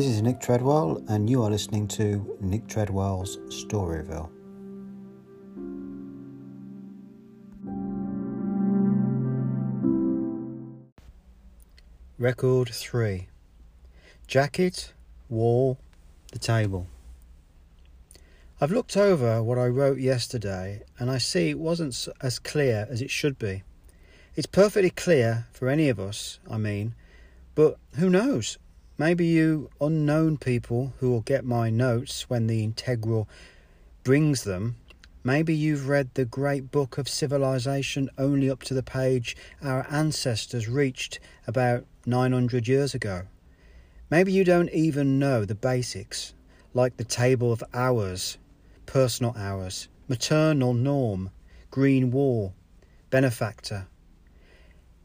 This is Nick Treadwell, and you are listening to Nick Treadwell's Storyville. Record 3 Jacket, Wall, the Table. I've looked over what I wrote yesterday and I see it wasn't as clear as it should be. It's perfectly clear for any of us, I mean, but who knows? Maybe you unknown people who will get my notes when the integral brings them, maybe you've read the great book of civilization only up to the page our ancestors reached about 900 years ago. Maybe you don't even know the basics, like the table of hours, personal hours, maternal norm, green wall, benefactor.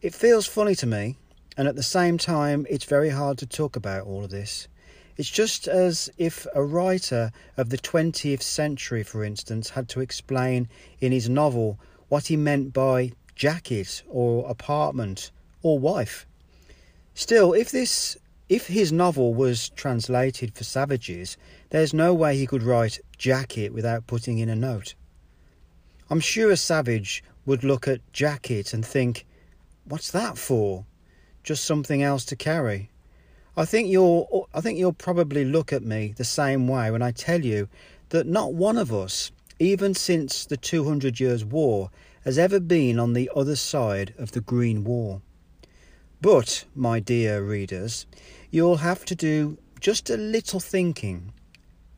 It feels funny to me, and at the same time, it's very hard to talk about all of this. It's just as if a writer of the 20th century, for instance, had to explain in his novel what he meant by jacket or apartment or wife. Still, if this if his novel was translated for savages, there's no way he could write jacket without putting in a note. I'm sure a savage would look at jacket and think, what's that for? Just something else to carry. I think you'll I think you'll probably look at me the same way when I tell you that not one of us, even since the 200 years war, has ever been on the other side of the green wall. But, my dear readers, you'll have to do just a little thinking.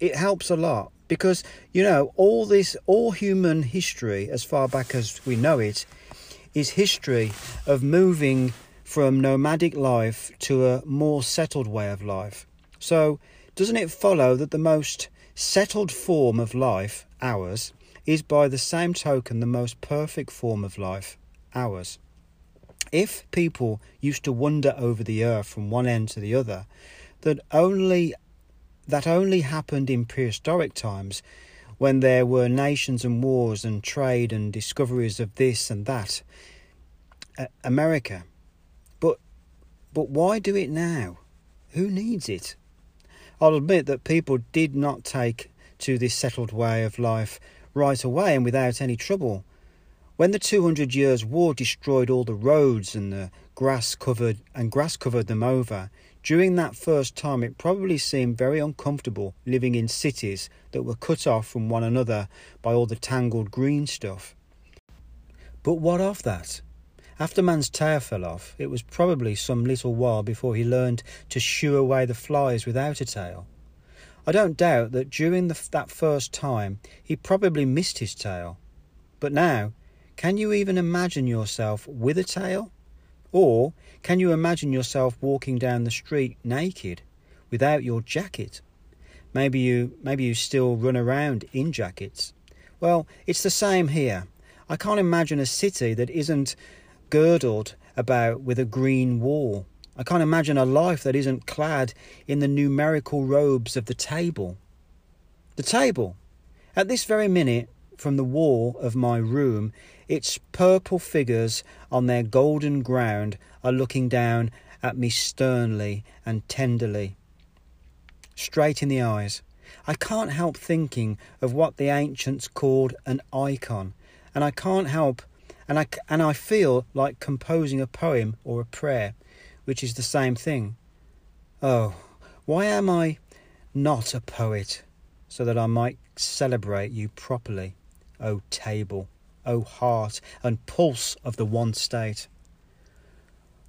It helps a lot because, you know, all this, all human history, as far back as we know it, is history of moving from nomadic life to a more settled way of life. So, doesn't it follow that the most settled form of life, ours, is by the same token the most perfect form of life, ours? if people used to wander over the earth from one end to the other, that only that only happened in prehistoric times when there were nations and wars and trade and discoveries of this and that. America. But why do it now? Who needs it? I'll admit that people did not take to this settled way of life right away and without any trouble. When the 200 years war destroyed all the roads and the grass covered and grass covered them over, during that first time it probably seemed very uncomfortable living in cities that were cut off from one another by all the tangled green stuff. But what of that? After man's tail fell off, it was probably some little while before he learned to shoo away the flies without a tail. I don't doubt that during the, that first time he probably missed his tail. But now can you even imagine yourself with a tail? Or can you imagine yourself walking down the street naked without your jacket? Maybe you maybe you still run around in jackets. Well, it's the same here. I can't imagine a city that isn't girdled about with a green wall. I can't imagine a life that isn't clad in the numerical robes of the table. The table. At this very minute, from the wall of my room, its purple figures on their golden ground are looking down at me sternly and tenderly, straight in the eyes. I can't help thinking of what the ancients called an icon, and I can't help, and I, and I feel like composing a poem or a prayer, which is the same thing. Oh, why am I not a poet, so that I might celebrate you properly? O table, O heart and pulse of the one state.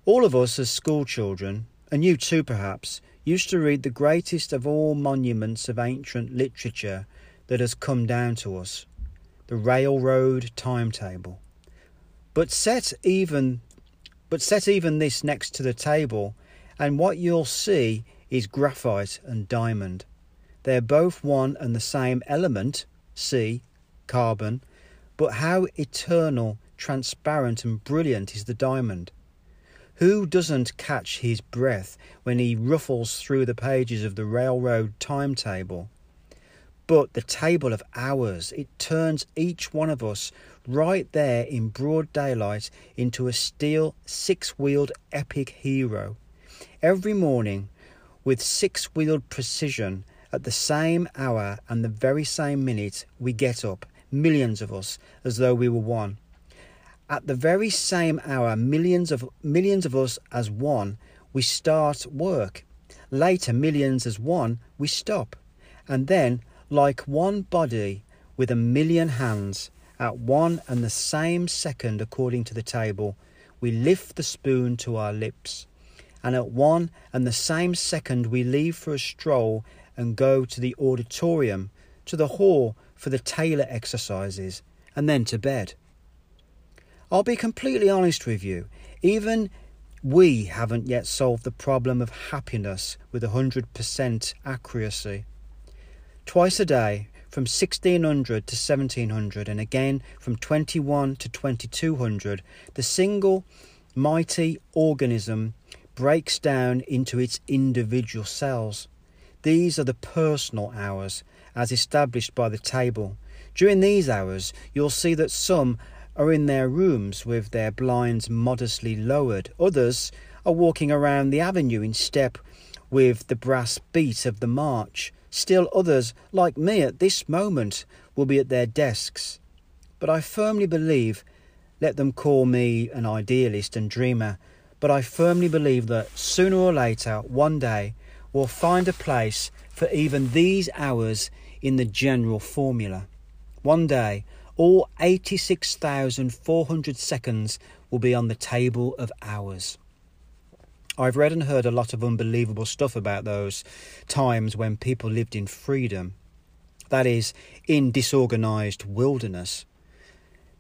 All of us as school children, and you too perhaps, used to read the greatest of all monuments of ancient literature that has come down to us the railroad timetable. But set even but set even this next to the table, and what you'll see is graphite and diamond. They're both one and the same element, C, carbon, but how eternal, transparent, and brilliant is the diamond? Who doesn't catch his breath when he ruffles through the pages of the railroad timetable? But the table of hours, it turns each one of us right there in broad daylight into a steel six wheeled epic hero. Every morning, with six wheeled precision at the same hour and the very same minute we get up, millions of us, as though we were one. At the very same hour, millions of millions of us as one, we start work. Later, millions as one, we stop. And then, like one body with a million hands, at one and the same second, according to the table, we lift the spoon to our lips. And at one and the same second, we leave for a stroll and go to the auditorium, to the hall for the Taylor exercises, and then to bed. I'll be completely honest with you, even we haven't yet solved the problem of happiness with 100% accuracy. Twice a day, from 1600 to 1700, and again from 21 to 2200, the single mighty organism breaks down into its individual cells. These are the personal hours, as established by the table. During these hours, you'll see that some are in their rooms with their blinds modestly lowered, others are walking around the avenue in step with the brass beat of the march. Still others, like me at this moment, will be at their desks. But I firmly believe, let them call me an idealist and dreamer, but I firmly believe that sooner or later, one day, we'll find a place for even these hours in the general formula. One day, all 86,400 seconds will be on the table of hours. I've read and heard a lot of unbelievable stuff about those times when people lived in freedom, that is, in disorganized wilderness.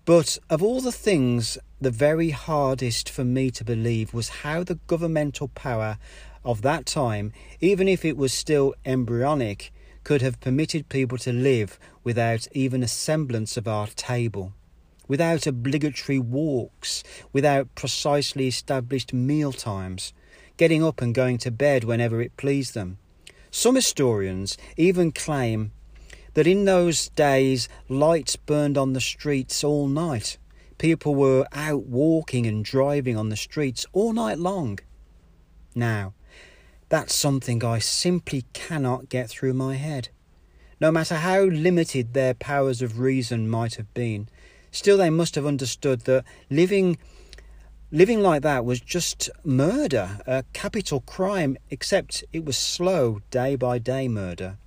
But of all the things, the very hardest for me to believe was how the governmental power of that time, even if it was still embryonic, could have permitted people to live without even a semblance of our table, without obligatory walks, without precisely established meal times, getting up and going to bed whenever it pleased them. Some historians even claim that in those days lights burned on the streets all night. People were out walking and driving on the streets all night long. Now, that's something I simply cannot get through my head. No matter how limited their powers of reason might have been, still they must have understood that living living like that was just murder, a capital crime, except it was slow, day by day murder.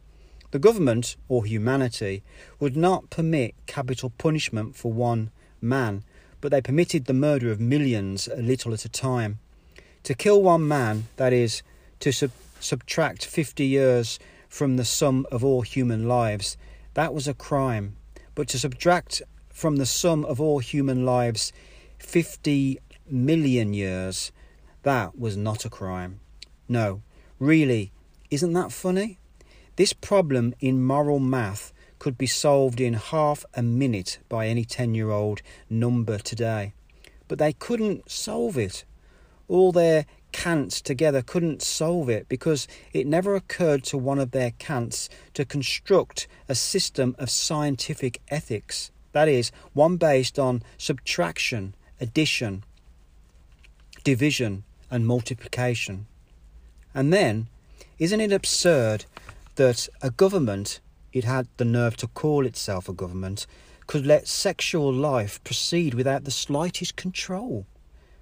The government, or humanity, would not permit capital punishment for one man, but they permitted the murder of millions a little at a time. To kill one man, that is, to sub- subtract 50 years from the sum of all human lives, that was a crime. But to subtract from the sum of all human lives 50 million years, that was not a crime. No, really, isn't that funny? This problem in moral math could be solved in half a minute by any 10 year old number today. But they couldn't solve it. All their Kants together couldn't solve it because it never occurred to one of their Kants to construct a system of scientific ethics. That is, one based on subtraction, addition, division, and multiplication. And then, isn't it absurd that a government, it had the nerve to call itself a government, could let sexual life proceed without the slightest control?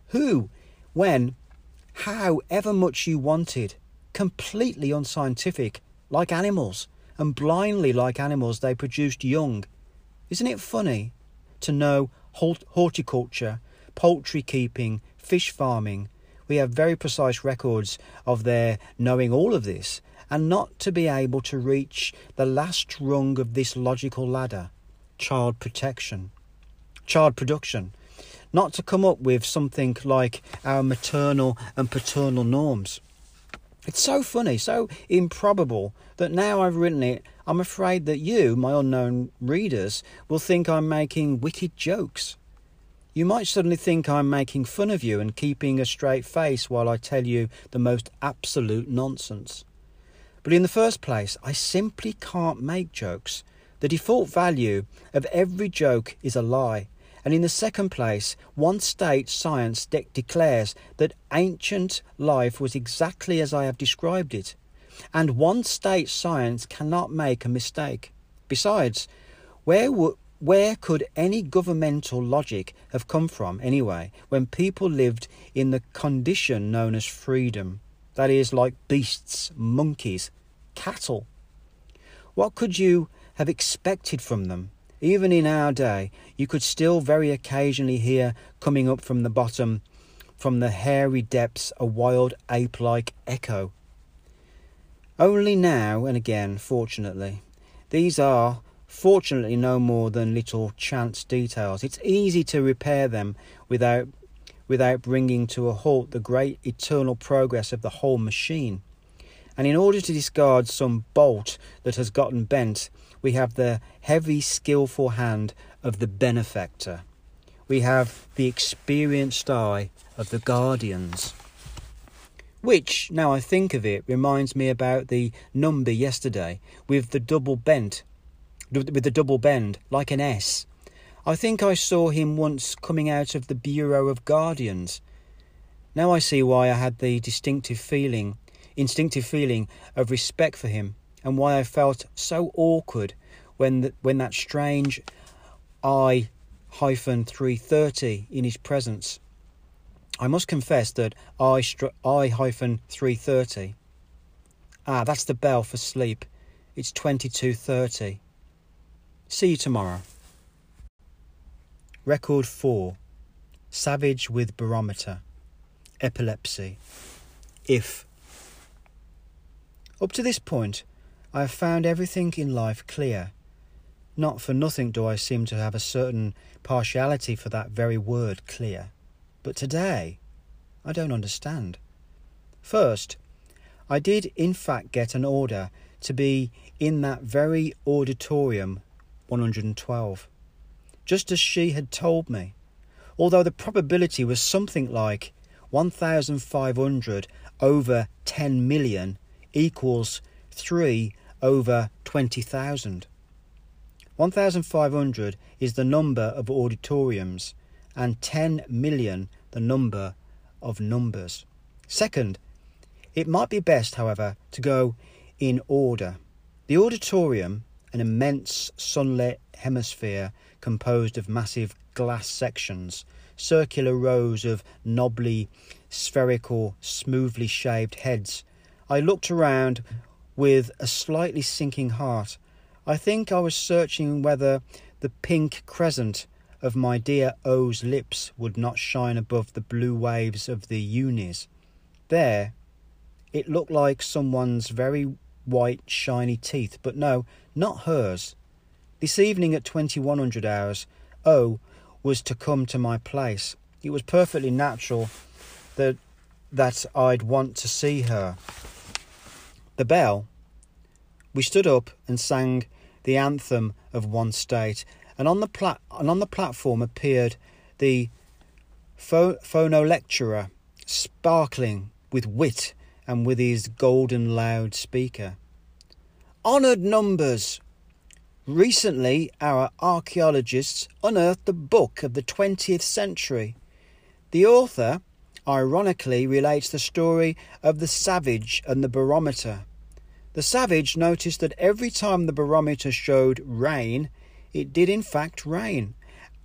Who, when, however much you wanted, completely unscientific, like animals, and blindly like animals they produced young. Isn't it funny to know horticulture, poultry keeping, fish farming? We have very precise records of their knowing all of this, and not to be able to reach the last rung of this logical ladder child protection, child production not to come up with something like our maternal and paternal norms. It's so funny, so improbable that now I've written it, I'm afraid that you, my unknown readers, will think I'm making wicked jokes. You might suddenly think I'm making fun of you and keeping a straight face while I tell you the most absolute nonsense. But in the first place, I simply can't make jokes. The default value of every joke is a lie, and in the second place, one state science de- declares that ancient life was exactly as I have described it. and one state science cannot make a mistake. Besides, where would where could any governmental logic have come from anyway when people lived in the condition known as freedom? That is, like beasts, monkeys, cattle. What could you have expected from them? Even in our day, you could still very occasionally hear coming up from the bottom, from the hairy depths, a wild ape like echo. Only now and again, fortunately, these are fortunately no more than little chance details. It's easy to repair them without without bringing to a halt the great eternal progress of the whole machine. And in order to discard some bolt that has gotten bent, we have the heavy, skilful hand of the benefactor. We have the experienced eye of the guardians. Which, now I think of it, reminds me about the number yesterday with the double bent, with the double bend, like an S. I think I saw him once coming out of the Bureau of Guardians. Now I see why I had the distinctive feeling, instinctive feeling of respect for him and why I felt so awkward when the, when that strange I hyphen 330 in his presence. I must confess that I I hyphen 330. Ah, that's the bell for sleep. It's 22:30. See you tomorrow. Record 4. Savage with barometer. Epilepsy. If. Up to this point, I have found everything in life clear. Not for nothing do I seem to have a certain partiality for that very word clear. But today, I don't understand. First, I did in fact get an order to be in that very auditorium 112, just as she had told me, although the probability was something like 1,500 over 10 million equals 3 over 20,000. 1,500 is the number of auditoriums, and 10 million the number of numbers. Second, it might be best, however, to go in order. The auditorium, an immense sunlit hemisphere composed of massive glass sections, circular rows of knobbly, spherical, smoothly shaved heads. I looked around with a slightly sinking heart. I think I was searching whether the pink crescent of my dear O's lips would not shine above the blue waves of the unis. There, it looked like someone's very white, shiny teeth, but no, not hers. This evening at 2100 hours, O was to come to my place. It was perfectly natural that that I'd want to see her. The bell we stood up and sang the anthem of one state, and on the plat- and on the platform appeared the phono lecturer, sparkling with wit and with his golden loud speaker. Honoured numbers! Recently, our archaeologists unearthed a book of the 20th century. The author, ironically, relates the story of the savage and the barometer. The savage noticed that every time the barometer showed rain, it did in fact rain.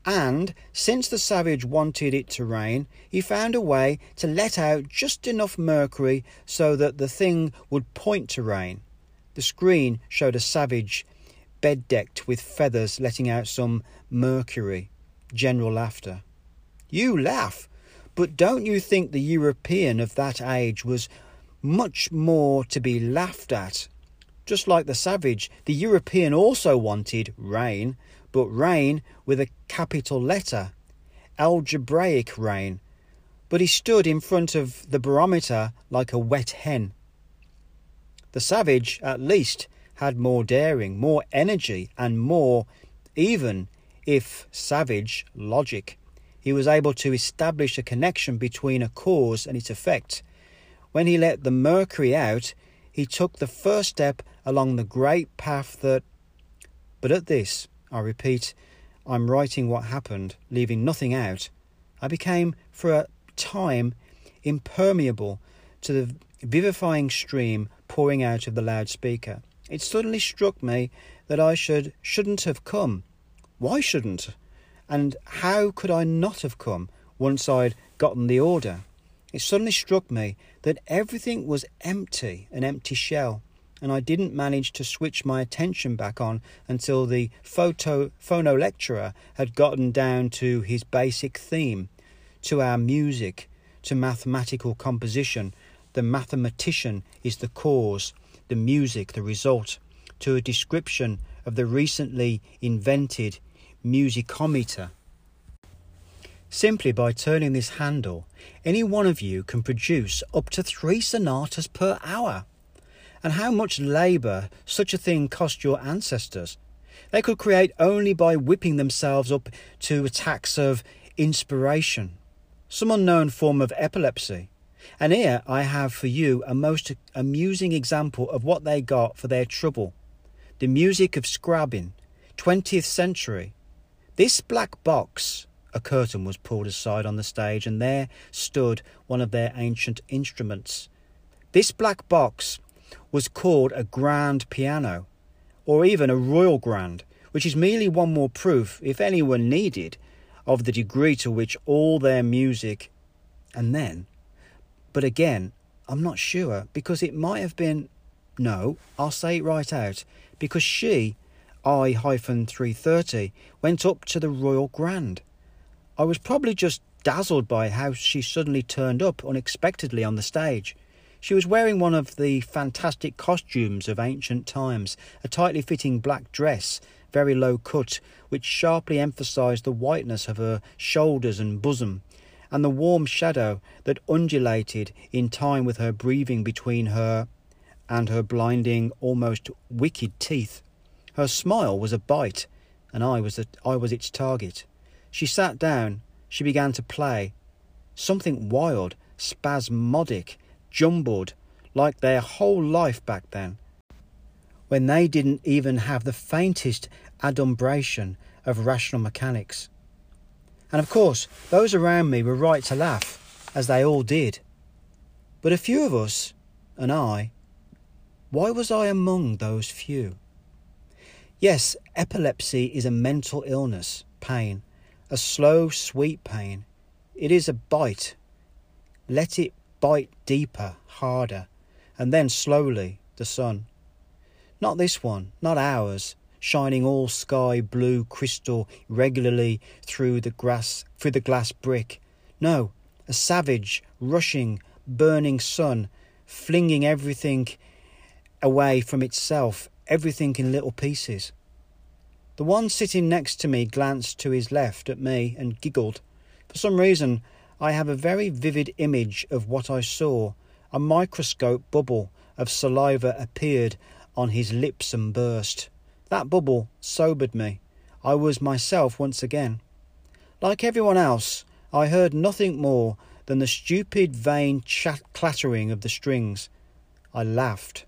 And since the savage wanted it to rain, he found a way to let out just enough mercury so that the thing would point to rain. The screen showed a savage bed decked with feathers letting out some mercury. General laughter. You laugh, but don't you think the European of that age was much more to be laughed at. Just like the savage, the European also wanted rain, but rain with a capital letter, algebraic rain. But he stood in front of the barometer like a wet hen. The savage, at least, had more daring, more energy, and more, even if savage, logic. He was able to establish a connection between a cause and its effect when he let the mercury out, he took the first step along the great path that. But at this, I repeat, I'm writing what happened, leaving nothing out. I became, for a time, impermeable to the vivifying stream pouring out of the loudspeaker, it suddenly struck me that I should shouldn't have come. Why shouldn't? And how could I not have come once I'd gotten the order? It suddenly struck me that everything was empty, an empty shell, and I didn't manage to switch my attention back on until the photo phono lecturer had gotten down to his basic theme, to our music, to mathematical composition. The mathematician is the cause, the music the result, to a description of the recently invented musicometer. Simply by turning this handle, any one of you can produce up to three sonatas per hour. And how much labour such a thing cost your ancestors? They could create only by whipping themselves up to attacks of inspiration, some unknown form of epilepsy. And here I have for you a most amusing example of what they got for their trouble. The music of Scriabin, 20th century. This black box a curtain was pulled aside on the stage, and there stood one of their ancient instruments. This black box was called a grand piano, or even a royal grand, which is merely one more proof, if any were needed, of the degree to which all their music. And then, but again, I'm not sure, because it might have been. No, I'll say it right out, because she, I 330, went up to the Royal Grand. I was probably just dazzled by how she suddenly turned up unexpectedly on the stage. She was wearing one of the fantastic costumes of ancient times, a tightly fitting black dress, very low cut, which sharply emphasized the whiteness of her shoulders and bosom, and the warm shadow that undulated in time with her breathing between her and her blinding, almost wicked teeth. Her smile was a bite, and I was, I was its target. She sat down. She began to play. Something wild, spasmodic, jumbled, like their whole life back then, when they didn't even have the faintest adumbration of rational mechanics. And of course, those around me were right to laugh, as they all did. But a few of us, and I, why was I among those few? Yes, epilepsy is a mental illness, pain, a slow, sweet pain. It is a bite. Let it bite deeper, harder, and then slowly the sun. Not this one, not ours, shining all sky blue crystal regularly through the grass through the glass brick. No, a savage, rushing, burning sun, flinging everything away from itself, everything in little pieces. The one sitting next to me glanced to his left at me and giggled. For some reason, I have a very vivid image of what I saw. A microscope bubble of saliva appeared on his lips and burst. That bubble sobered me. I was myself once again. Like everyone else, I heard nothing more than the stupid, vain chat- clattering of the strings. I laughed.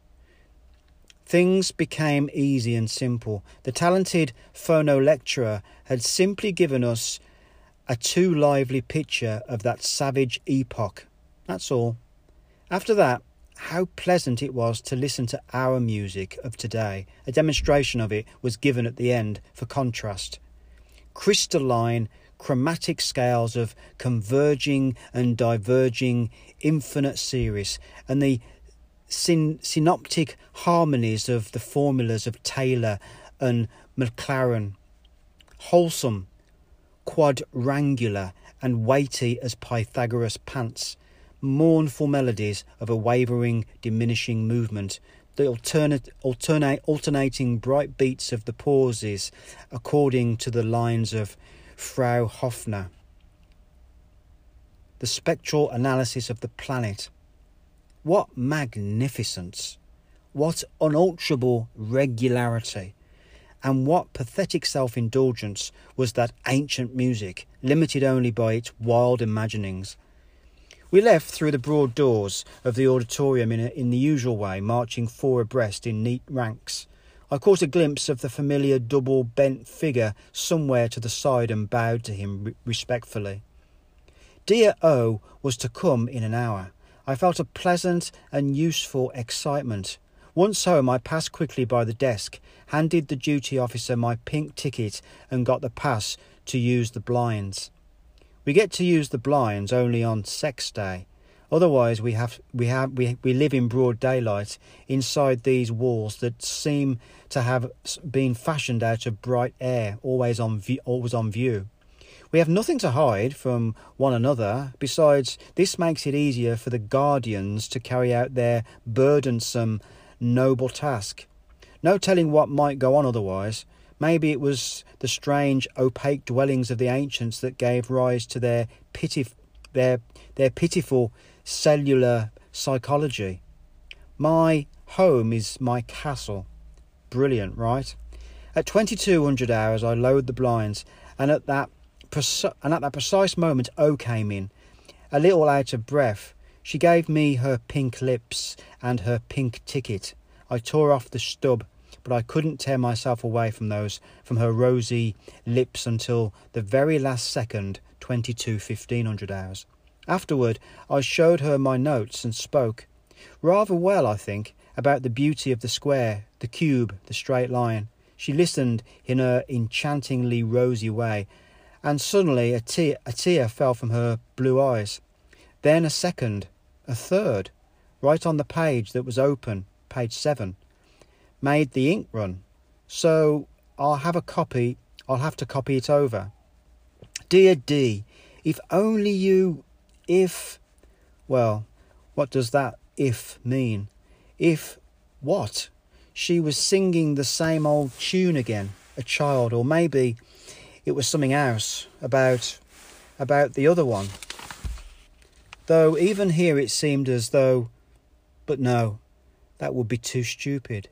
Things became easy and simple. The talented phono lecturer had simply given us a too lively picture of that savage epoch. That's all. After that, how pleasant it was to listen to our music of today. A demonstration of it was given at the end for contrast. Crystalline, chromatic scales of converging and diverging infinite series, and the syn- synoptic harmonies of the formulas of Taylor and Maclaurin. wholesome, quadrangular, and weighty as Pythagoras' pants, mournful melodies of a wavering, diminishing movement, the alternate, alternate, alternating bright beats of the pauses according to the lines of Fraunhofer. The spectral analysis of the planet, what magnificence! What unalterable regularity! And what pathetic self indulgence was that ancient music, limited only by its wild imaginings. We left through the broad doors of the auditorium in, a, in the usual way, marching four abreast in neat ranks. I caught a glimpse of the familiar double bent figure somewhere to the side and bowed to him respectfully. Dear O was to come in an hour. I felt a pleasant and useful excitement. Once home, I passed quickly by the desk, handed the duty officer my pink ticket, and got the pass to use the blinds. We get to use the blinds only on sex day. Otherwise, we have we have we, we live in broad daylight inside these walls that seem to have been fashioned out of bright air, always on view, always on view. We have nothing to hide from one another. Besides, this makes it easier for the guardians to carry out their burdensome, noble task. No telling what might go on otherwise. Maybe it was the strange, opaque dwellings of the ancients that gave rise to their pity, their their pitiful cellular psychology. My home is my castle. Brilliant, right? At 2200 hours, I lowered the blinds, and at that and at that precise moment, O came in, a little out of breath. She gave me her pink lips and her pink ticket. I tore off the stub, but I couldn't tear myself away from those from her rosy lips until the very last second, 22 1500 hours. Afterward, I showed her my notes and spoke, rather well, I think, about the beauty of the square, the cube, the straight line. She listened in her enchantingly rosy way, and suddenly a tear, a tear fell from her blue eyes. Then a second, a third, right on the page that was open, page seven, made the ink run. So I'll have a copy, I'll have to copy it over. Dear D, if only you if, well, what does that if mean? If what? She was singing the same old tune again, a child, or maybe it was something else about about the other one. Though even here it seemed as though but no, that would be too stupid.